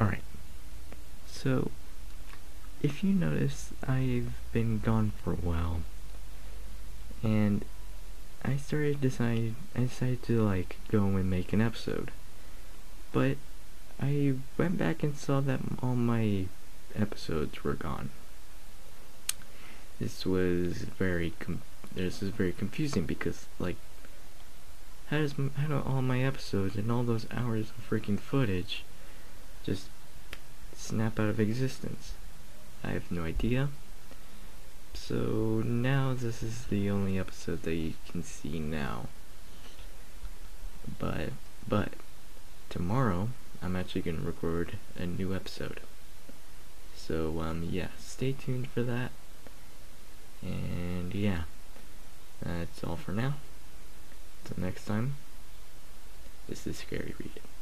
Alright. So, if you notice, I've been gone for a while. And I started decide I decided to like go and make an episode. But I went back and saw that all my episodes were gone. This was very this is very confusing because like how does how do all my episodes and all those hours of freaking footage just snap out of existence? I have no idea. So now this is the only episode that you can see now. But but tomorrow I'm actually gonna record a new episode. So um yeah, stay tuned for that. And yeah, that's all for now. Until next time, this is Scary Regan.